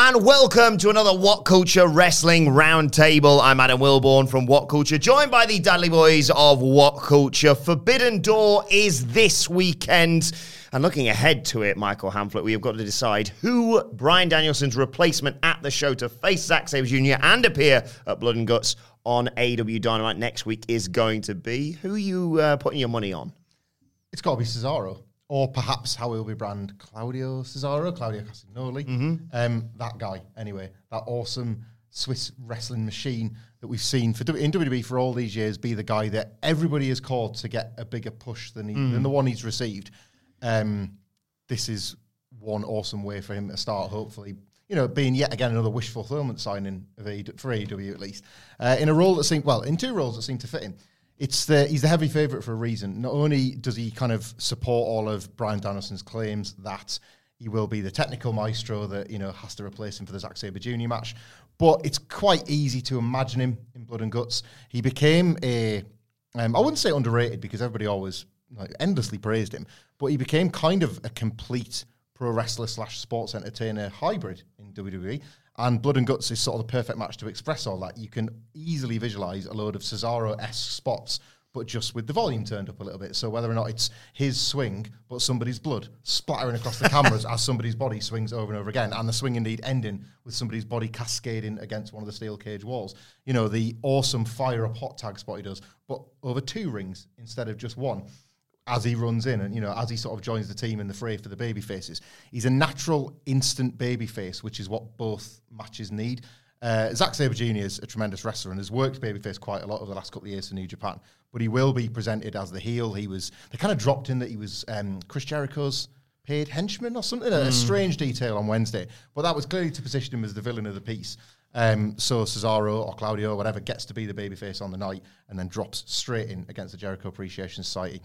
And welcome to another What Culture Wrestling Roundtable. I'm Adam Wilborn from What Culture, joined by the Dudley Boys of What Culture. Forbidden Door is this weekend. And looking ahead to it, Michael Hamflett, we have got to decide who Bryan Danielson's replacement at the show to face Zack Sabre Jr. and appear at Blood and Guts on AEW Dynamite next week is going to be. Who are you uh, putting your money on? It's got to be Cesaro. Or perhaps how he'll be brand Claudio Cesaro, Claudio Castagnoli. Um, that guy, anyway. That awesome Swiss wrestling machine that we've seen for in WWE for all these years be the guy that everybody has called to get a bigger push than, he, than the one he's received. Um, this is one awesome way for him to start, hopefully. You know, being yet again another wish fulfillment signing of AEW, for AEW at least, uh, in a role that seemed well, in two roles that seem to fit him. It's the he's the heavy favourite for a reason. Not only does he kind of support all of Bryan Danielson's claims that he will be the technical maestro that you know has to replace him for the Zack Sabre Jr. match, but it's quite easy to imagine him in Blood and Guts. He became a um, I wouldn't say underrated because everybody always like, endlessly praised him, but he became kind of a complete pro wrestler slash sports entertainer hybrid in WWE. And Blood and Guts is sort of the perfect match to express all that. You can easily visualize a load of Cesaro esque spots, but just with the volume turned up a little bit. So whether or not it's his swing, but somebody's blood splattering across the cameras as somebody's body swings over and over again, and the swing indeed ending with somebody's body cascading against one of the steel cage walls. You know, the awesome fire up hot tag spot he does, but over two rings instead of just one as he runs in and you know as he sort of joins the team in the fray for the baby faces he's a natural instant baby face which is what both matches need. Uh, Zack Sabre Jr. is a tremendous wrestler and has worked babyface quite a lot over the last couple of years for New Japan but he will be presented as the heel. He was they kind of dropped in that he was um, Chris Jericho's paid henchman or something a strange detail on Wednesday but that was clearly to position him as the villain of the piece. Um, so Cesaro or Claudio or whatever gets to be the babyface on the night and then drops straight in against the Jericho Appreciation Society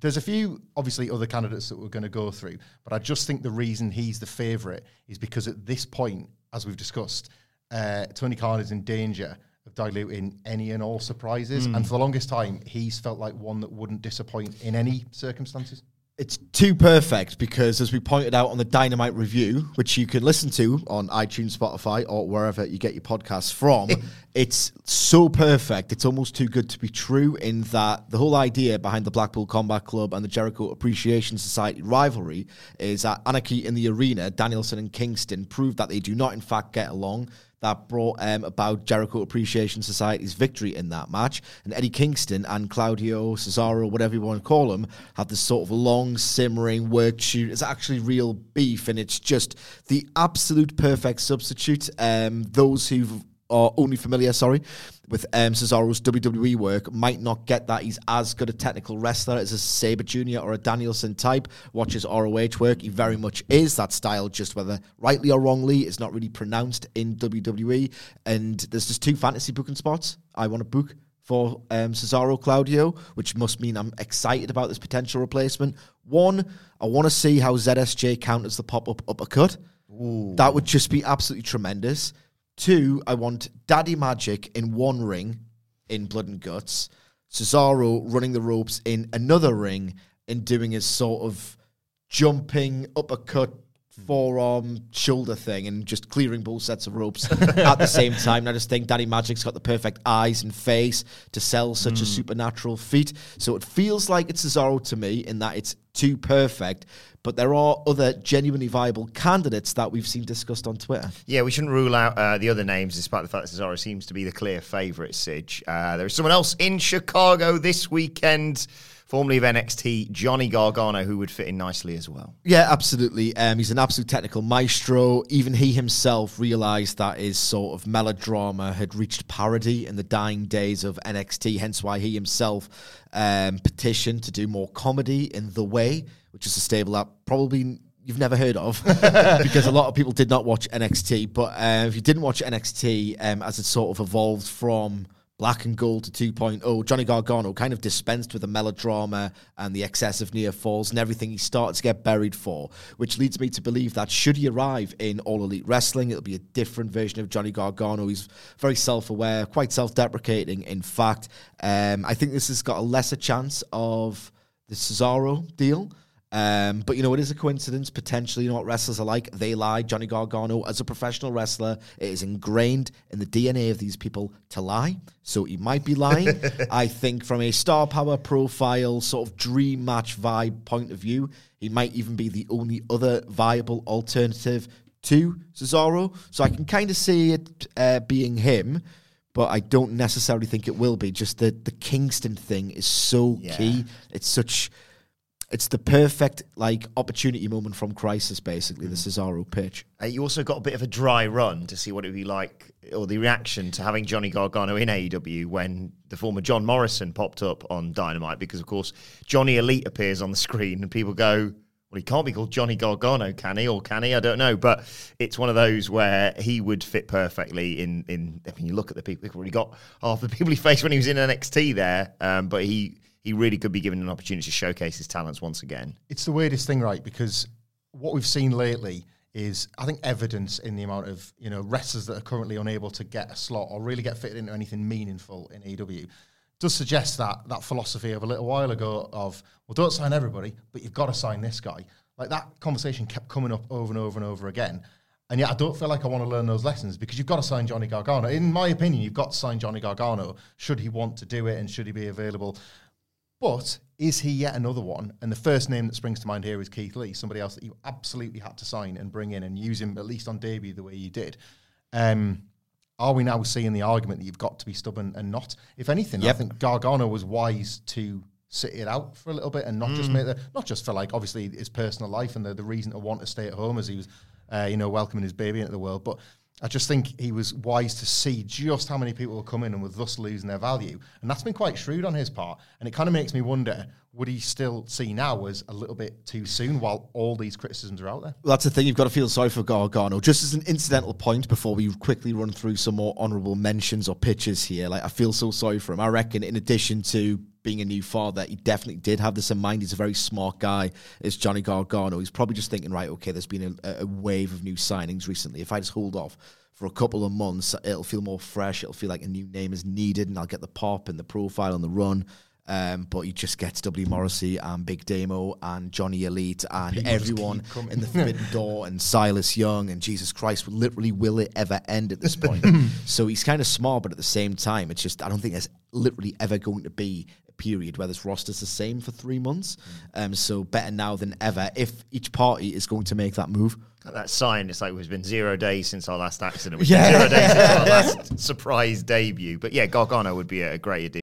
there's a few, obviously, other candidates that we're going to go through, but I just think the reason he's the favourite is because at this point, as we've discussed, uh, Tony Khan is in danger of diluting any and all surprises. And for the longest time, he's felt like one that wouldn't disappoint in any circumstances. It's too perfect because, as we pointed out on the Dynamite review, which you can listen to on iTunes, Spotify, or wherever you get your podcasts from, it's so perfect. It's almost too good to be true. In that the whole idea behind the Blackpool Combat Club and the Jericho Appreciation Society rivalry is that Anarchy in the Arena, Danielson and Kingston proved that they do not, in fact, get along that brought um, about Jericho Appreciation Society's victory in that match. And Eddie Kingston and Claudio Cesaro, whatever you want to call them, have this sort of long simmering work shoot. It's actually real beef, and it's just the absolute perfect substitute. Um, those who are only familiar, sorry, with um, Cesaro's WWE work might not get that he's as good a technical wrestler as a Sabre Jr. or a Danielson type. Watches ROH work, he very much is that style, just whether rightly or wrongly is not really pronounced in WWE. And there's just two fantasy booking spots I want to book for um, Cesaro Claudio, which must mean I'm excited about this potential replacement. One, I want to see how ZSJ counters the pop up uppercut. That would just be absolutely tremendous. Two, I want Daddy Magic in one ring in Blood and Guts, Cesaro running the ropes in another ring and doing his sort of jumping uppercut forearm shoulder thing and just clearing both sets of ropes at the same time. And I just think Daddy Magic's got the perfect eyes and face to sell such a hmm. supernatural feat. So it feels like it's Cesaro to me in that it's too perfect. But there are other genuinely viable candidates that we've seen discussed on Twitter. Yeah, we shouldn't rule out uh, the other names, despite the fact that Cesaro seems to be the clear favourite, Sige. Uh, there is someone else in Chicago this weekend, formerly of NXT, Johnny Gargano, who would fit in nicely as well. Yeah, absolutely. Um, he's an absolute technical maestro. Even he himself realised that his sort of melodrama had reached parody in the dying days of NXT, hence why he himself um, petitioned to do more comedy in The Way, which is a stable that probably you've never heard of because a lot of people did not watch NXT. But uh, if you didn't watch NXT um, as it sort of evolved from Black and Gold to 2.0, Johnny Gargano kind of dispensed with the melodrama and the excessive near falls and everything he started to get buried for, which leads me to believe that should he arrive in All Elite Wrestling, it'll be a different version of Johnny Gargano. He's very self aware, quite self deprecating, in fact. Um, I think this has got a lesser chance of the Cesaro deal. Um, but you know, it is a coincidence. Potentially, you know what wrestlers are like. They lie. Johnny Gargano, as a professional wrestler, it is ingrained in the DNA of these people to lie. So he might be lying. I think from a star power profile, sort of dream match vibe point of view, he might even be the only other viable alternative to Cesaro. So I can kind of see it uh, being him but I don't necessarily think it will be. Just the the Kingston thing is so Yeah. key. It's such. It's the perfect like opportunity moment from Crisis, basically the Cesaro pitch. Uh, you also got a bit of a dry run to see what it would be like, or the reaction to having Johnny Gargano in AEW when the former John Morrison popped up on Dynamite, because of course Johnny Elite appears on the screen and people go, well, he can't be called Johnny Gargano, can he? Or can he? I don't know. But it's one of those where he would fit perfectly in. in I mean, you look at the people, already got half the people he faced when he was in NXT there, um, but he, he really could be given an opportunity to showcase his talents once again. it's the weirdest thing, right? Because what we've seen lately is, I think, evidence in the amount of you know wrestlers that are currently unable to get a slot or really get fitted into anything meaningful in AEW. Does suggest that that philosophy of a little while ago of well, don't sign everybody, but you've got to sign this guy. Like that conversation kept coming up over and over and over again. And yet, I don't feel like I want to learn those lessons because you've got to sign Johnny Gargano. In my opinion, you've got to sign Johnny Gargano should he want to do it and should he be available. But is he yet another one? And the first name that springs to mind here is Keith Lee, somebody else that you absolutely had to sign and bring in and use him at least on debut the way you did. Um, are we now seeing the argument that you've got to be stubborn and not? If anything, I think Gargano was wise to sit it out for a little bit and not just make the not just for like obviously his personal life and the, the reason to want to stay at home as he was uh, you know welcoming his baby into the world, but I just think he was wise to see just how many people were coming and were thus losing their value. And that's been quite shrewd on his part. And it kind of makes me wonder would he still see now as a little bit too soon while all these criticisms are out there? Well, that's the thing. You've got to feel sorry for Gargano. Just as an incidental point before we quickly run through some more honourable mentions or pitches here, like I feel so sorry for him. I reckon, in addition to being a new father, he definitely did have this in mind. He's a very smart guy. It's Johnny Gargano. He's probably just thinking, right, okay, there's been a, a wave of new signings recently. If I just hold off for a couple of months, it'll feel more fresh. It'll feel like a new name is needed, and I'll get the pop and the profile and the run. Um, but he just gets W. Morrissey and Big Damo and Johnny Elite and People everyone in the Forbidden Door and Silas Young and Jesus Christ. Literally, will it ever end at this point? so he's kind of smart, but at the same time, it's just I don't think there's literally ever going to be period where this roster's the same for three months. Um, so better now than ever if each party is going to make that move. That sign, it's like it's been zero days since our last accident. It's Yeah. zero days since our last surprise debut. But yeah, Gargano would be a great addition.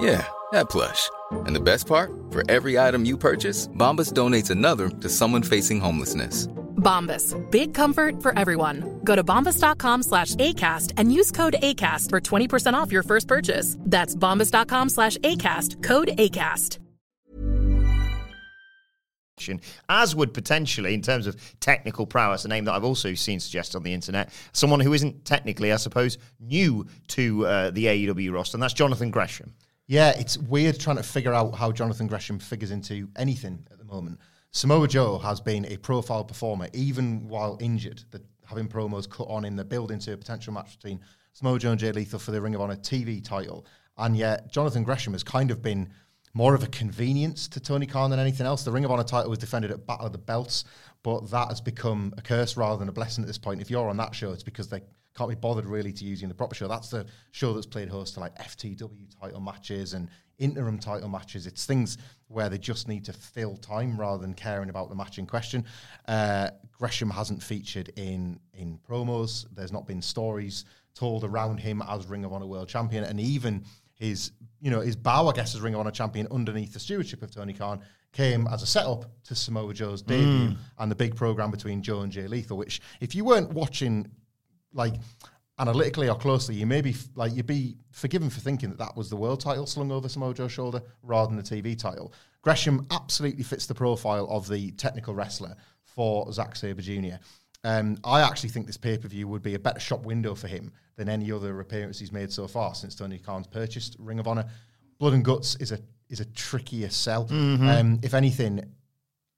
Yeah, that plush. And the best part? For every item you purchase, Bombas donates another to someone facing homelessness. Bombas. Big comfort for everyone. Go to bombas.com slash ACAST and use code ACAST for 20% off your first purchase. That's bombas.com slash ACAST. Code ACAST. As would potentially, in terms of technical prowess, a name that I've also seen suggested on the internet, someone who isn't technically, I suppose, new to uh, the AEW roster, and that's Jonathan Gresham. Yeah, it's weird trying to figure out how Jonathan Gresham figures into anything at the moment. Samoa Joe has been a profile performer, even while injured, the, having promos cut on in the build into a potential match between Samoa Joe and Jay Lethal for the Ring of Honor TV title. And yet, Jonathan Gresham has kind of been more of a convenience to Tony Khan than anything else. The Ring of Honor title was defended at Battle of the Belts, but that has become a curse rather than a blessing at this point. If you're on that show, it's because they can't be bothered really to in the proper show. That's the show that's played host to like FTW title matches and interim title matches. It's things where they just need to fill time rather than caring about the match in question. Uh, Gresham hasn't featured in in promos. There's not been stories told around him as Ring of Honor World Champion, and even his you know his bow, I guess, as Ring of Honor Champion underneath the stewardship of Tony Khan came as a setup to Samoa Joe's debut and the big program between Joe and Jay Lethal. Which, if you weren't watching, like analytically or closely, you may be like you'd be forgiven for thinking that that was the world title slung over Samoa Joe's shoulder rather than the TV title. Gresham absolutely fits the profile of the technical wrestler for Zack Sabre Jr. Um, I actually think this pay per view would be a better shop window for him than any other appearance he's made so far since Tony Khan's purchased Ring of Honor. Blood and Guts is a is a trickier sell. Um, if anything,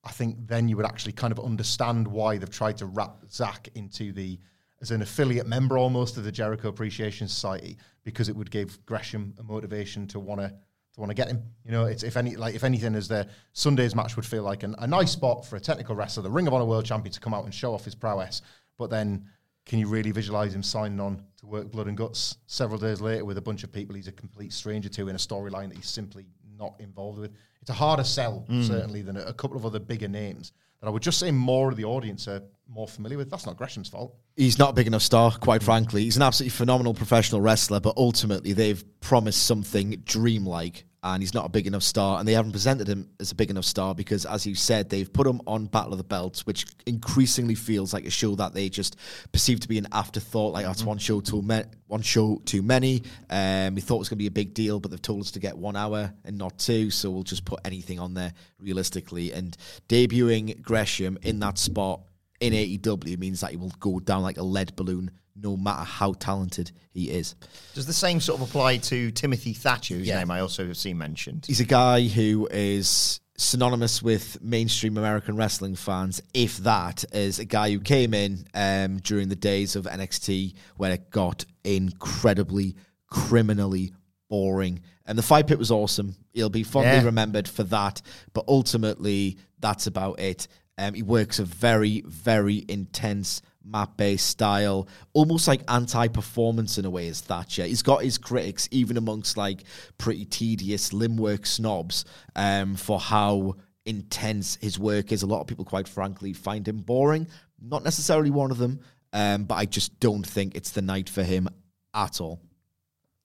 I think then you would actually kind of understand why they've tried to wrap Zack into the as an affiliate member almost of the Jericho Appreciation Society because it would give Gresham a motivation to want to to want to get him. You know, it's if any like if anything, as the Sunday's match would feel like an, a nice spot for a technical wrestler, the Ring of Honor World Champion, to come out and show off his prowess. But then, can you really visualize him signing on to work Blood and Guts several days later with a bunch of people he's a complete stranger to in a storyline that he's simply not involved with? It's a harder sell mm. certainly than a, a couple of other bigger names that I would just say more of the audience are more familiar with. That's not Gresham's fault. He's not a big enough star, quite frankly. He's an absolutely phenomenal professional wrestler, but ultimately they've promised something dreamlike, and he's not a big enough star. And they haven't presented him as a big enough star because, as you said, they've put him on Battle of the Belts, which increasingly feels like a show that they just perceive to be an afterthought. Like that's one show too many. One show too many. Um, we thought it was going to be a big deal, but they've told us to get one hour and not two, so we'll just put anything on there realistically. And debuting Gresham in that spot in AEW means that he will go down like a lead balloon, no matter how talented he is. Does the same sort of apply to Timothy Thatcher, whose name I also have seen mentioned? He's a guy who is synonymous with mainstream American wrestling fans, if that, as a guy who came in um, during the days of NXT when it got incredibly, criminally boring. And the fight pit was awesome. He'll be fondly Yeah. remembered for that, but ultimately, that's about it. Um, he works a very, very intense mat based style, almost like anti performance in a way, as Thatcher. He's got his critics, even amongst like pretty tedious limb work snobs, um, for how intense his work is. A lot of people, quite frankly, find him boring. Not necessarily one of them, um, but I just don't think it's the night for him at all.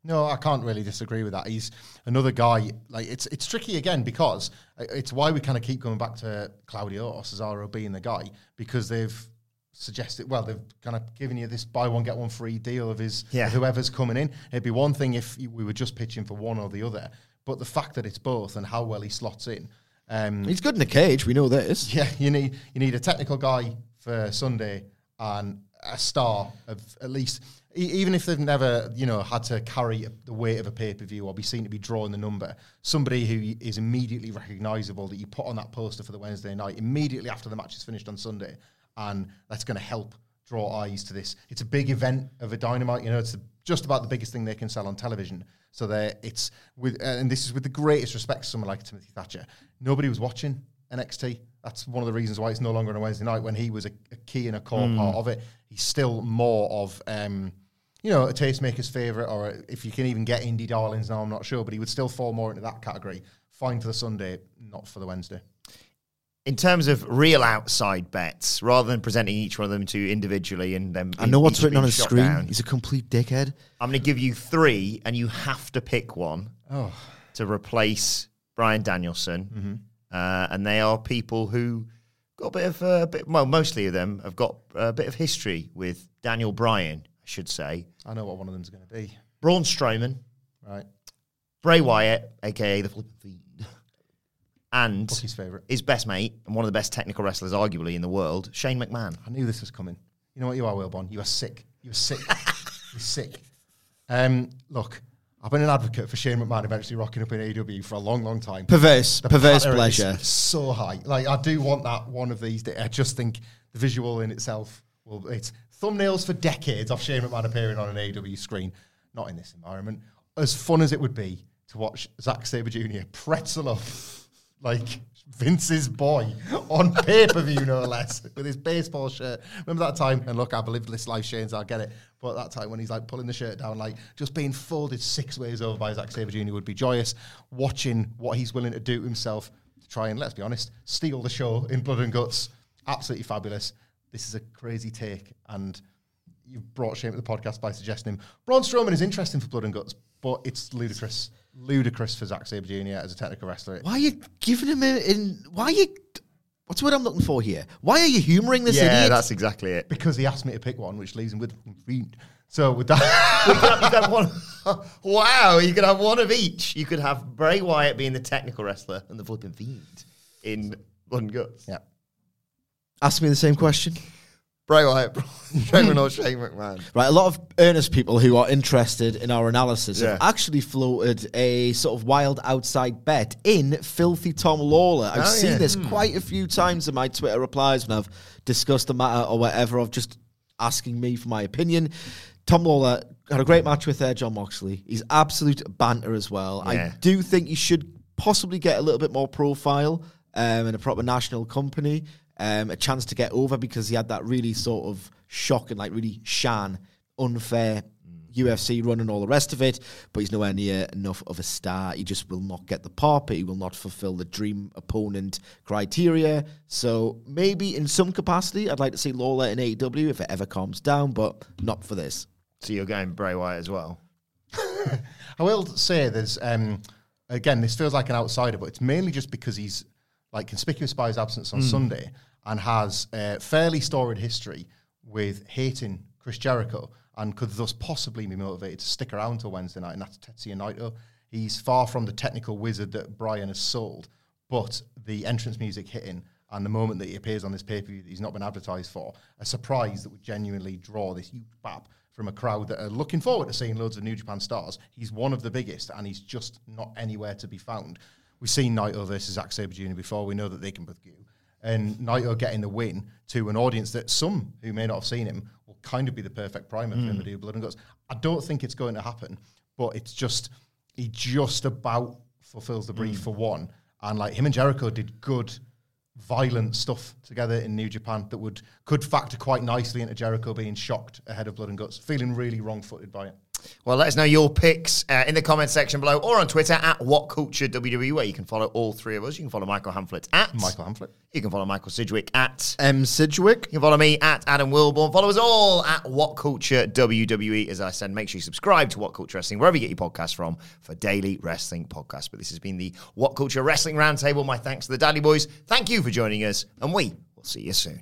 No, I can't really disagree with that. He's another guy. Like it's it's tricky again because it's why we kind of keep going back to Claudio or Cesaro being the guy because they've suggested. Well, they've kind of given you this buy one get one free deal of his Yeah. whoever's coming in. It'd be one thing if we were just pitching for one or the other, but the fact that it's both and how well he slots in. Um, He's good in the cage, we know this. yeah, you need you need a technical guy for Sunday and a star of at least even if they've never you know had to carry the weight of a pay per view or be seen to be drawing the number. Somebody who is immediately recognisable that you put on that poster for the Wednesday night immediately after the match is finished on Sunday, and that's going to help draw eyes to this. It's a big event of a dynamite. You know, it's just about the biggest thing they can sell on television. So there, it's with, and this is with the greatest respect to someone like Timothy Thatcher. Nobody was watching NXT. That's one of the reasons why it's no longer on a Wednesday night when he was a, a key and a core part of it. He's still more of, um, you know, a tastemaker's favourite, or if you can even get indie darlings now, I'm not sure, but he would still fall more into that category. Fine for the Sunday, not for the Wednesday. In terms of real outside bets, rather than presenting each one of them to you individually and then I know what's written on his screen. down, He's a complete dickhead. I'm going to give you three, and you have to pick one Oh, to replace Bryan Danielson. Uh, and they are people who got a bit of uh, a bit. Well, mostly of them have got a bit of history with Daniel Bryan, I should say. I know what one of them's going to be. Braun Strowman, Right. Bray Wyatt, aka the Flippin' Fiend, and Bucky's favourite. his best mate and one of the best technical wrestlers, arguably in the world, Shane McMahon. I knew this was coming. You know what you are, Wilborn? You are sick. You're sick. You're sick. Um, look, I've been an advocate for Shane McMahon eventually rocking up in AEW for a long, long time. Perverse, The perverse patter is pleasure. so high. Like I do want that one of these. days. I just think the visual in itself will. It's thumbnails for decades of Shane McMahon appearing on an AEW screen. Not in this environment. As fun as it would be to watch Zack Sabre Jr. pretzel up like Vince's boy on pay per view, no less, with his baseball shirt. Remember that time? And look, I've lived this life, Shane's. I get it. But that time when he's like pulling the shirt down, like just being folded six ways over by Zack Sabre Jr. would be joyous. Watching what he's willing to do to himself to try and let's be honest, steal the show in blood and guts. Absolutely fabulous. This is a crazy take, and you've brought shame to the podcast by suggesting him. Braun Strowman is interesting for blood and guts, but it's ludicrous, ludicrous for Zack Sabre Jr. as a technical wrestler. Why are you giving him in? in why are you? What's the word I'm looking for here? Why are you humouring this yeah, idiot? that's exactly it. because he asked me to pick one, which leaves him with Fiend. So with that, you, could have, you could have one. wow, you could have one of each. You could have Bray Wyatt being the technical wrestler and the flipping fiend in Blood and Guts. yeah, Ask me the same question. Bray Wyatt, Strowman or Shane McMahon. Right, a lot of earnest people who are interested in our analysis have actually floated a sort of wild outside bet in Filthy Tom Lawlor. I've Oh, seen yeah. this quite a few times in my Twitter replies when I've discussed the matter or whatever of just asking me for my opinion. Tom Lawlor had a great match with uh, Jon Moxley. He's absolute banter as well. Yeah. I do think he should possibly get a little bit more profile um, in a proper national company. Um, a chance to get over because he had that really sort of shock and like really shan, unfair UFC run and all the rest of it. But he's nowhere near enough of a star. He just will not get the pop. He will not fulfill the dream opponent criteria. So maybe in some capacity, I'd like to see Lawlor in AEW if it ever calms down, but not for this. So you're going Bray Wyatt as well. I will say there's um, again this feels like an outsider, but it's mainly just because he's like conspicuous by his absence on Sunday and has a fairly storied history with hating Chris Jericho and could thus possibly be motivated to stick around till Wednesday night, and that's Tetsuya Naito. He's far from the technical wizard that Bryan has sold, but the entrance music hitting and the moment that he appears on this pay per view that he's not been advertised for, a surprise that would genuinely draw this huge bap from a crowd that are looking forward to seeing loads of New Japan stars. He's one of the biggest, and he's just not anywhere to be found. We've seen Naito versus Zack Sabre Jr. before. We know that they can both go. And Naito getting the win to an audience that some who may not have seen him will kind of be the perfect primer for him hmm. to do blood and guts. I don't think it's going to happen, but it's just he just about fulfills the brief hmm. for one. And like him and Jericho did good violent stuff together in New Japan that would could factor quite nicely into Jericho being shocked ahead of Blood and Guts, feeling really wrong footed by it. Well, let us know your picks uh, in the comment section below or on Twitter at WhatCultureWWE, where you can follow all three of us. You can follow Michael Hamflett at Michael Hamflett. You can follow Michael Sidgwick at M. Sidgwick. You can follow me at Adam Wilborn. Follow us all at What Culture WWE. As I said, make sure you subscribe to What Culture Wrestling, wherever you get your podcast from, for daily wrestling podcasts. But this has been the What Culture Wrestling Roundtable. My thanks to the Daddy Boys. Thank you for joining us, and we will see you soon.